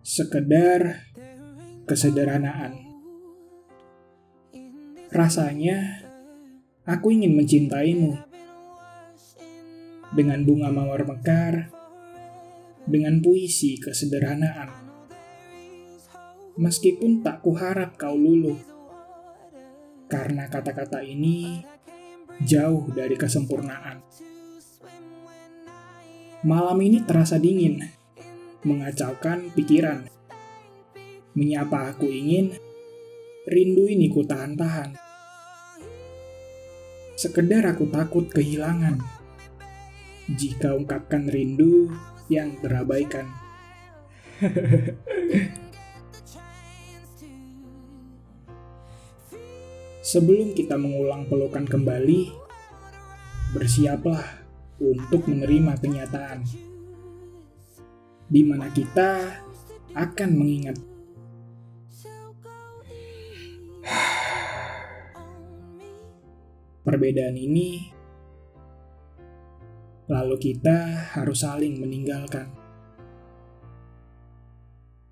Sekedar kesederhanaan. Rasanya aku ingin mencintaimu dengan bunga mawar mekar, dengan puisi kesederhanaan. Meskipun tak kuharap kau luluh, karena kata-kata ini jauh dari kesempurnaan. Malam ini terasa dingin, mengacaukan pikiran. Menyapa aku ingin, rindu ini ku tahan-tahan. Sekedar aku takut kehilangan. Jika ungkapkan rindu yang terabaikan. Sebelum kita mengulang pelukan kembali, bersiaplah untuk menerima kenyataan di mana kita akan mengingat perbedaan ini, lalu kita harus saling meninggalkan.